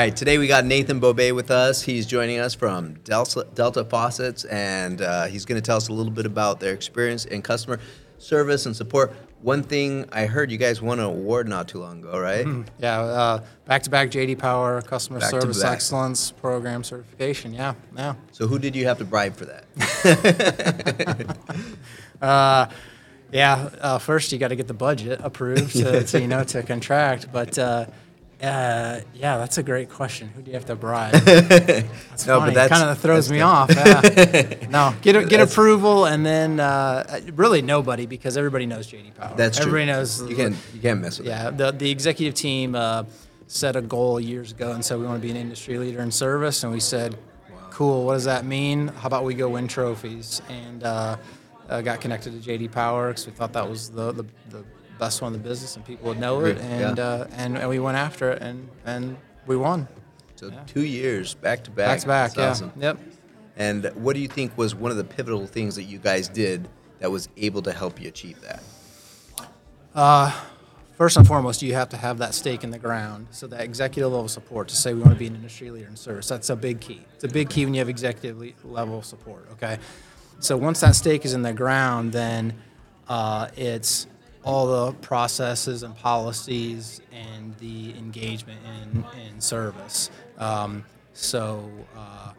All right, today we got Nathan Bobay with us. He's joining us from Delta, Delta Faucets, and uh, he's going to tell us a little bit about their experience in customer service and support. One thing I heard you guys won an award not too long ago, right? Yeah, uh, back-to-back JD Power Customer Back to Service. Excellence Program certification. Yeah, yeah. So who did you have to bribe for that? Uh, yeah, uh, first you got to get the budget approved to, to, you know to contract. But uh, uh, yeah, that's a great question. Who do you have to bribe? That's No, but funny. kind of throws me off. Yeah. no, get get That's- approval and then uh, really nobody because everybody knows JD Power. That's true. everybody knows. You can't you can't mess with that. Yeah, the, the executive team uh, set a goal years ago and said we want to be an industry leader in service, and we said, cool. What does that mean? How about we go win trophies? And uh, uh, got connected to JD Power because we thought that was the, the, the best one in the business and people would know it, Yeah. and uh, and, and we went after it and and we won So two years back to back. back to back. That's Yeah. awesome. Yep. And what do you think was one of the pivotal things that you guys did that was able to help you achieve that? First and foremost, you have to have that stake in the ground. So that executive level support to say we want to be an industry leader in service. That's a big key. It's a big key when you have executive le- level support. Okay. So once that stake is in the ground, then uh, it's all the processes and policies and the engagement in, in service. Um, so uh,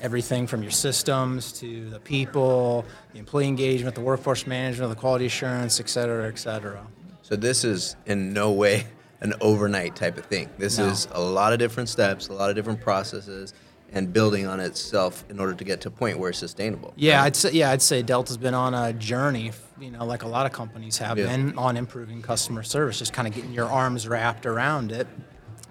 everything from your systems to the people, the employee engagement, the workforce management, the quality assurance, et cetera, et cetera. So this is in no way an overnight type of thing. This No. is a lot of different steps, a lot of different processes, and building on itself in order to get to a point where it's sustainable. Yeah, right? I'd say yeah, I'd say Delta's been on a journey, you know, like a lot of companies have Yeah. been on improving customer service, just kind of getting your arms wrapped around it.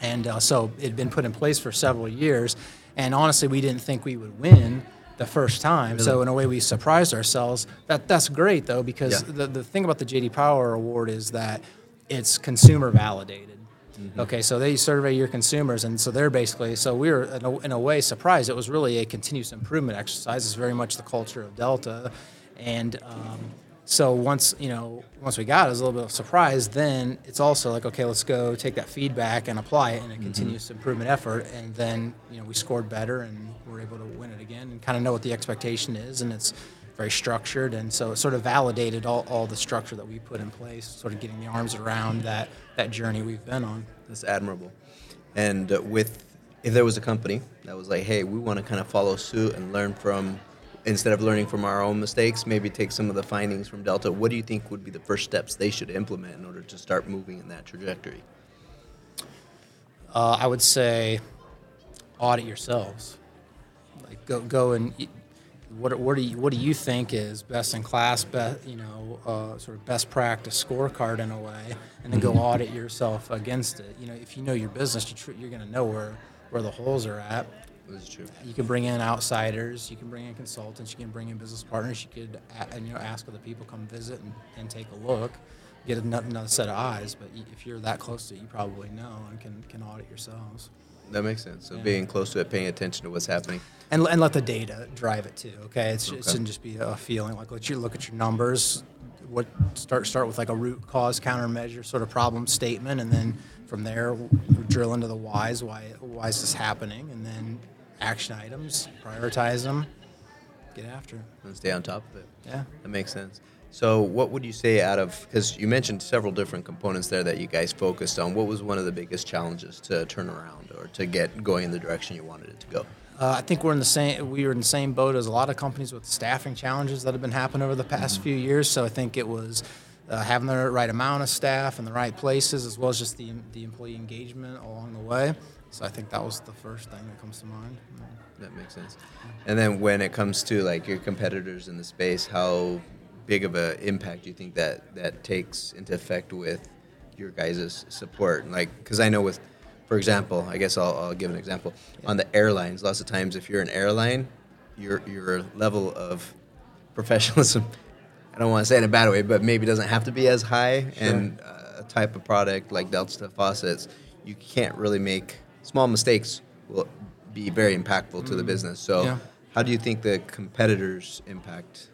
And uh, so it'd been put in place for several years, and honestly, we didn't think we would win the first time. So in a way, we surprised ourselves. That that's great though, because Yeah. the the thing about the JD Power Award is that it's consumer validated. Okay, so they survey your consumers, and so they're basically so we were in a, in a way surprised. It was really a continuous improvement exercise. It's very much the culture of Delta, and um, so once you know once we got it, it was a little bit of surprise. Then it's also like okay, let's go take that feedback and apply it in a continuous improvement effort, and then you know we scored better and we're able to win it again and kind of know what the expectation is, and it's very structured, and so it sort of validated all, all the structure that we put in place, sort of getting the arms around that that journey we've been on. That's admirable. And uh, with, if there was a company that was like, hey, we want to kind of follow suit and learn from, instead of learning from our own mistakes, maybe take some of the findings from Delta, what do you think would be the first steps they should implement in order to start moving in that trajectory? Uh, I would say audit yourselves. Like go go and what what do you what do you think is best in class, best you know, uh, sort of best practice scorecard in a way, and then go audit yourself against it. You know, if you know your business, you tr- you're going to know where where the holes are at. This is true. You can bring in outsiders, you can bring in consultants, you can bring in business partners. You could and, you know ask other people come visit and, and take a look, get ano- another set of eyes. But if you're that close to it, you probably know and can can audit yourselves. That makes sense. So Yeah. being close to it, paying attention to what's happening. and, and let the data drive it too. Okay, it's, it shouldn't just be a feeling. Like let you look at your numbers. What start start with like a root cause countermeasure sort of problem statement, and then from there drill into the whys. Why why is this happening? And then action items, prioritize them, get after. and stay on top of it. Yeah. That makes sense. So, what would you say out of because you mentioned several different components there that you guys focused on? What was one of the biggest challenges to turn around or to get going in the direction you wanted it to go? Uh, I think we're in the same. We were in the same boat as a lot of companies with staffing challenges that have been happening over the past few years. So I think it was uh, having the right amount of staff in the right places, as well as just the the employee engagement along the way. So I think that was the first thing that comes to mind. That makes sense. And then when it comes to like your competitors in the space, how big of an impact do you think that that takes into effect with your guys' support? Like, because I know with, for example, I guess I'll, I'll give an example on the airlines. Lots of times, if you're an airline, your your level of professionalism. I don't want to say in a bad way, but maybe doesn't have to be as high. And uh, a type of product like Delta faucets, you can't really make small mistakes. Will be very impactful to the business. So, Yeah. how do you think the competitors impact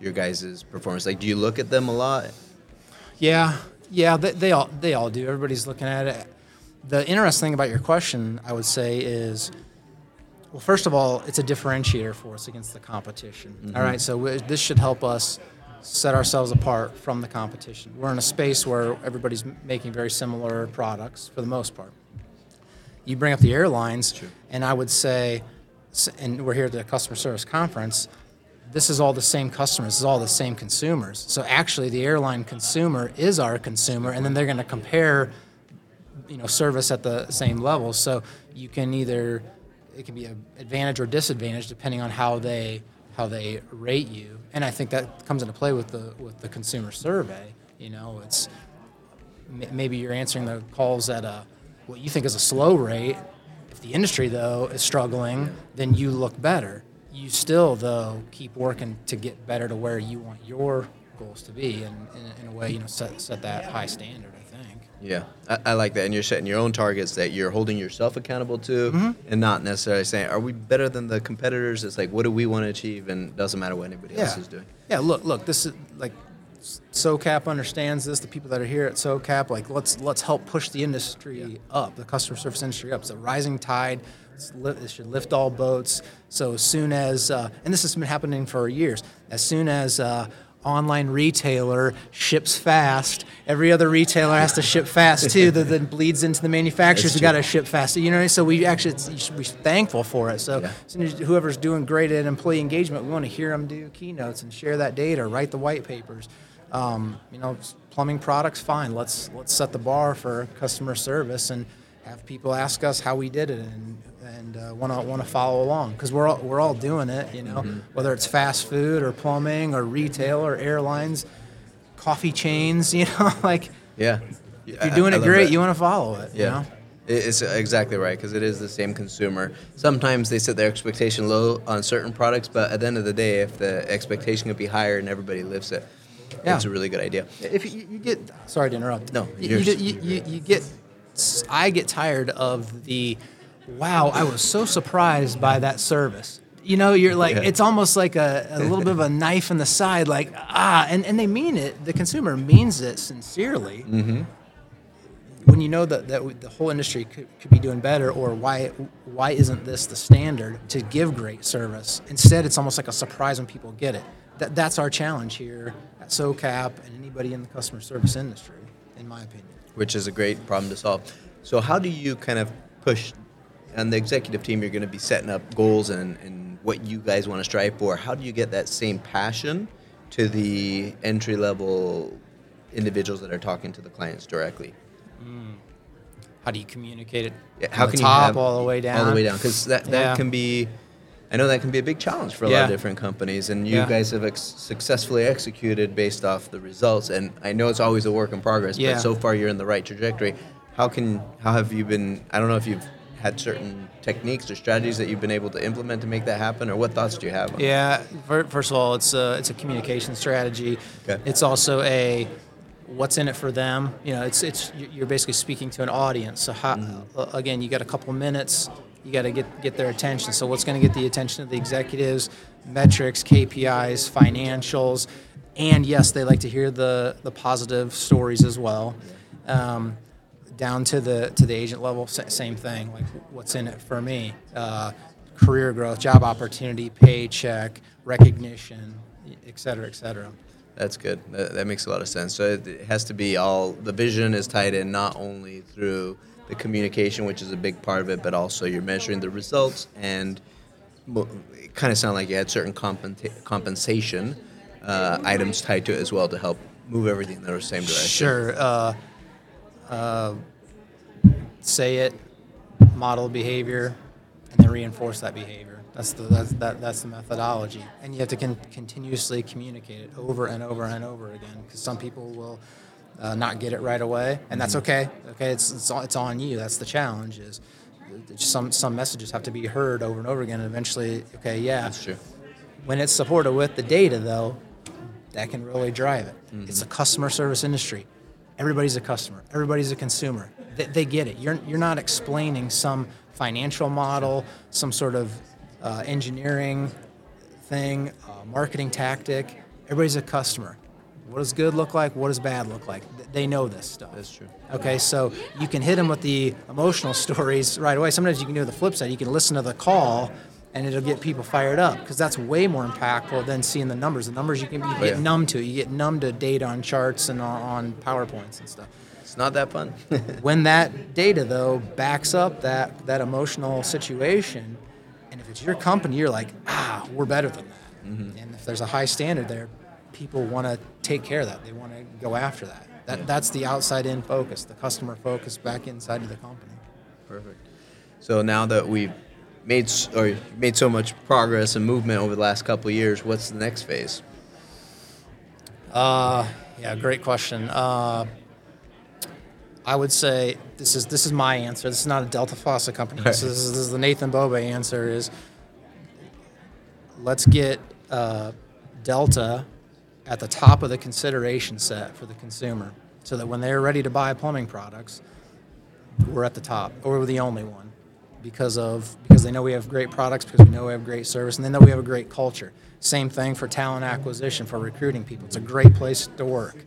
your guys' performance? Like, do you look at them a lot? Yeah, yeah, they, they all they all do. Everybody's looking at it. the interesting thing about your question, I would say, is well, first of all, it's a differentiator for us against the competition. Mm-hmm. All right, so we, this should help us set ourselves apart from the competition. We're in a space where everybody's making very similar products for the most part. You bring up the airlines, and I would say, and we're here at the customer service conference. This is all the same customers. This is all the same consumers. So actually, the airline consumer is our consumer, and then they're going to compare you know service at the same level. So you can either it can be an advantage or disadvantage depending on how they how they rate you. And I think that comes into play with the with the consumer survey. You know, it's maybe you're answering the calls at a what you think is a slow rate. If the industry though is struggling, then you look better. You still though keep working to get better to where you want your goals to be, and in, in a way, you know, set set that high standard. I think. Yeah, I, I like that. And you're setting your own targets that you're holding yourself accountable to, Mm-hmm. and not necessarily saying, "Are we better than the competitors?" It's like, what do we want to achieve, and it doesn't matter what anybody else is doing. Yeah, look, look, this is like SoCap understands this. The people that are here at SoCap, like let's let's help push the industry up, the customer service industry up. It's a rising tide. It should lift all boats. So as soon as, uh, and this has been happening for years, as soon as uh, online retailer ships fast, every other retailer has to ship fast too. that then bleeds into the manufacturers. We got to ship fast. You know, so we actually it's, you should be thankful for it. So Yeah. as soon as whoever's doing great at employee engagement, we want to hear them do keynotes and share that data, write the white papers. Um, you know, plumbing products, fine. Let's let's set the bar for customer service and have people ask us how we did it and and want to want to follow along because we're all, we're all doing it. You know, mm-hmm. whether it's fast food or plumbing or retail or airlines, coffee chains. You know, like Yeah, if you're doing it great, you want to follow it. You Yeah. know? It's exactly right because it is the same consumer. Sometimes they set their expectation low on certain products, but at the end of the day, if the expectation could be higher and everybody lives it, Yeah. it's a really good idea. if you, you get sorry to interrupt No, you, you, you, you, you get i get tired of the wow i was so surprised by that service. You know you're like Yeah. it's almost like a, a little bit of a knife in the side like ah and, and they mean it the consumer means it sincerely. Mm-hmm. when you know that, that the whole industry could, could be doing better or why why isn't this the standard to give great service? Instead it's almost like a surprise when people get it. That, that's our challenge here at socap and anybody in the customer service industry in my opinion which is a great problem to solve. So, how do you kind of push on the executive team? You're going to be setting up goals and, and what you guys want to strive for. How do you get that same passion to the entry level individuals that are talking to the clients directly? Mm. how do you communicate it Yeah, from how the can top you have all the way down all the way down? Because that, that Yeah. can be, I know that can be a big challenge for a lot of different companies, and you Yeah. guys have ex- successfully executed based off the results. And I know it's always a work in progress, Yeah. but so far you're in the right trajectory. How can how have you been? I don't know if you've had certain techniques or strategies that you've been able to implement to make that happen, or what thoughts do you have? On Yeah, fir- first of all, it's a it's a communication strategy. Okay. It's also a what's in it for them. You know, it's it's you're basically speaking to an audience. So how, uh, again, you got a couple minutes. You got to get get their attention. So what's going to get the attention of the executives? Metrics, KPIs, financials, and yes, they like to hear the the positive stories as well. Um, down to the to the agent level, same thing. Like, what's in it for me? Uh, career growth, job opportunity, paycheck, recognition, et cetera, et cetera. That's good. That, that makes a lot of sense. So it, has to be all the vision is tied in not only through the communication, which is a big part of it, but also you're measuring the results and it kind of sounded like you had certain compensa- compensation uh, items tied to it as well to help move everything in the same direction. Sure. Uh, uh, say it, model behavior, and then reinforce that behavior. That's the that's that, that's the methodology, and you have to con- continuously communicate it over and over and over again because some people will uh, not get it right away, and that's okay. Okay, it's it's, it's on you. That's the challenge. Is some some messages have to be heard over and over again, and eventually, okay, yeah, That's true. when it's supported with the data, though, that can really drive it. Mm-hmm. It's a customer service industry. Everybody's a customer. Everybody's a consumer. They, they get it. You're you're not explaining some financial model, some sort of uh, engineering thing, uh, marketing tactic. Everybody's a customer. What does good look like? What does bad look like? They know this stuff. That's true. Okay, so you can hit them with the emotional stories right away. Sometimes you can do the flip side. You can listen to the call, and it'll get people fired up because that's way more impactful than seeing the numbers. The numbers you can you get yeah. numb to. You get numb to data on charts and on, powerpoints and stuff. It's not that fun. When that data though backs up that that emotional situation, it's your company, you're like, ah, we're better than that. And if there's a high standard there, people want to take care of that. They want to go after that. That that's the outside in focus, the customer focus back inside of the company. Perfect. So now that we've made or made so much progress and movement over the last couple of years, what's the next phase? Uh, yeah, great question. Uh, I would say this is this is my answer. This is not a Delta Faucet company. answer. This, is, this is the Nathan Bobay answer. Is let's get uh, Delta at the top of the consideration set for the consumer, so that when they're ready to buy plumbing products, we're at the top, or we're the only one, because of because they know we have great products, because we know we have great service, and they know we have a great culture. Same thing for talent acquisition, for recruiting people. It's a great place to work,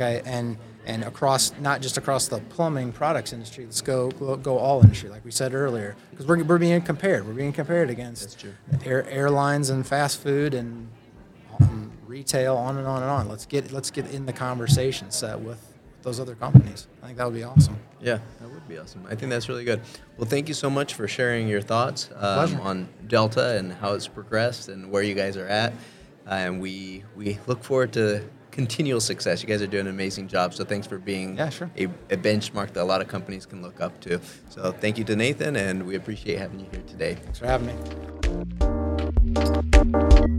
okay, and and across not just across the plumbing products industry. Let's go go, go all industry, like we said earlier, because we're, we're being compared. We're being compared against. Air, airlines and fast food and um, retail, on and on and on. Let's get let's get in the conversation set with those other companies. I think that would be awesome. Yeah, that would be awesome. I think that's really good. Well, thank you so much for sharing your thoughts um, on Delta and how it's progressed and where you guys are at. Uh, and we we look forward to continual success. You guys are doing an amazing job. So thanks for being Yeah, sure. a, a benchmark that a lot of companies can look up to. So thank you to Nathan, and we appreciate having you here today. Thanks for having me.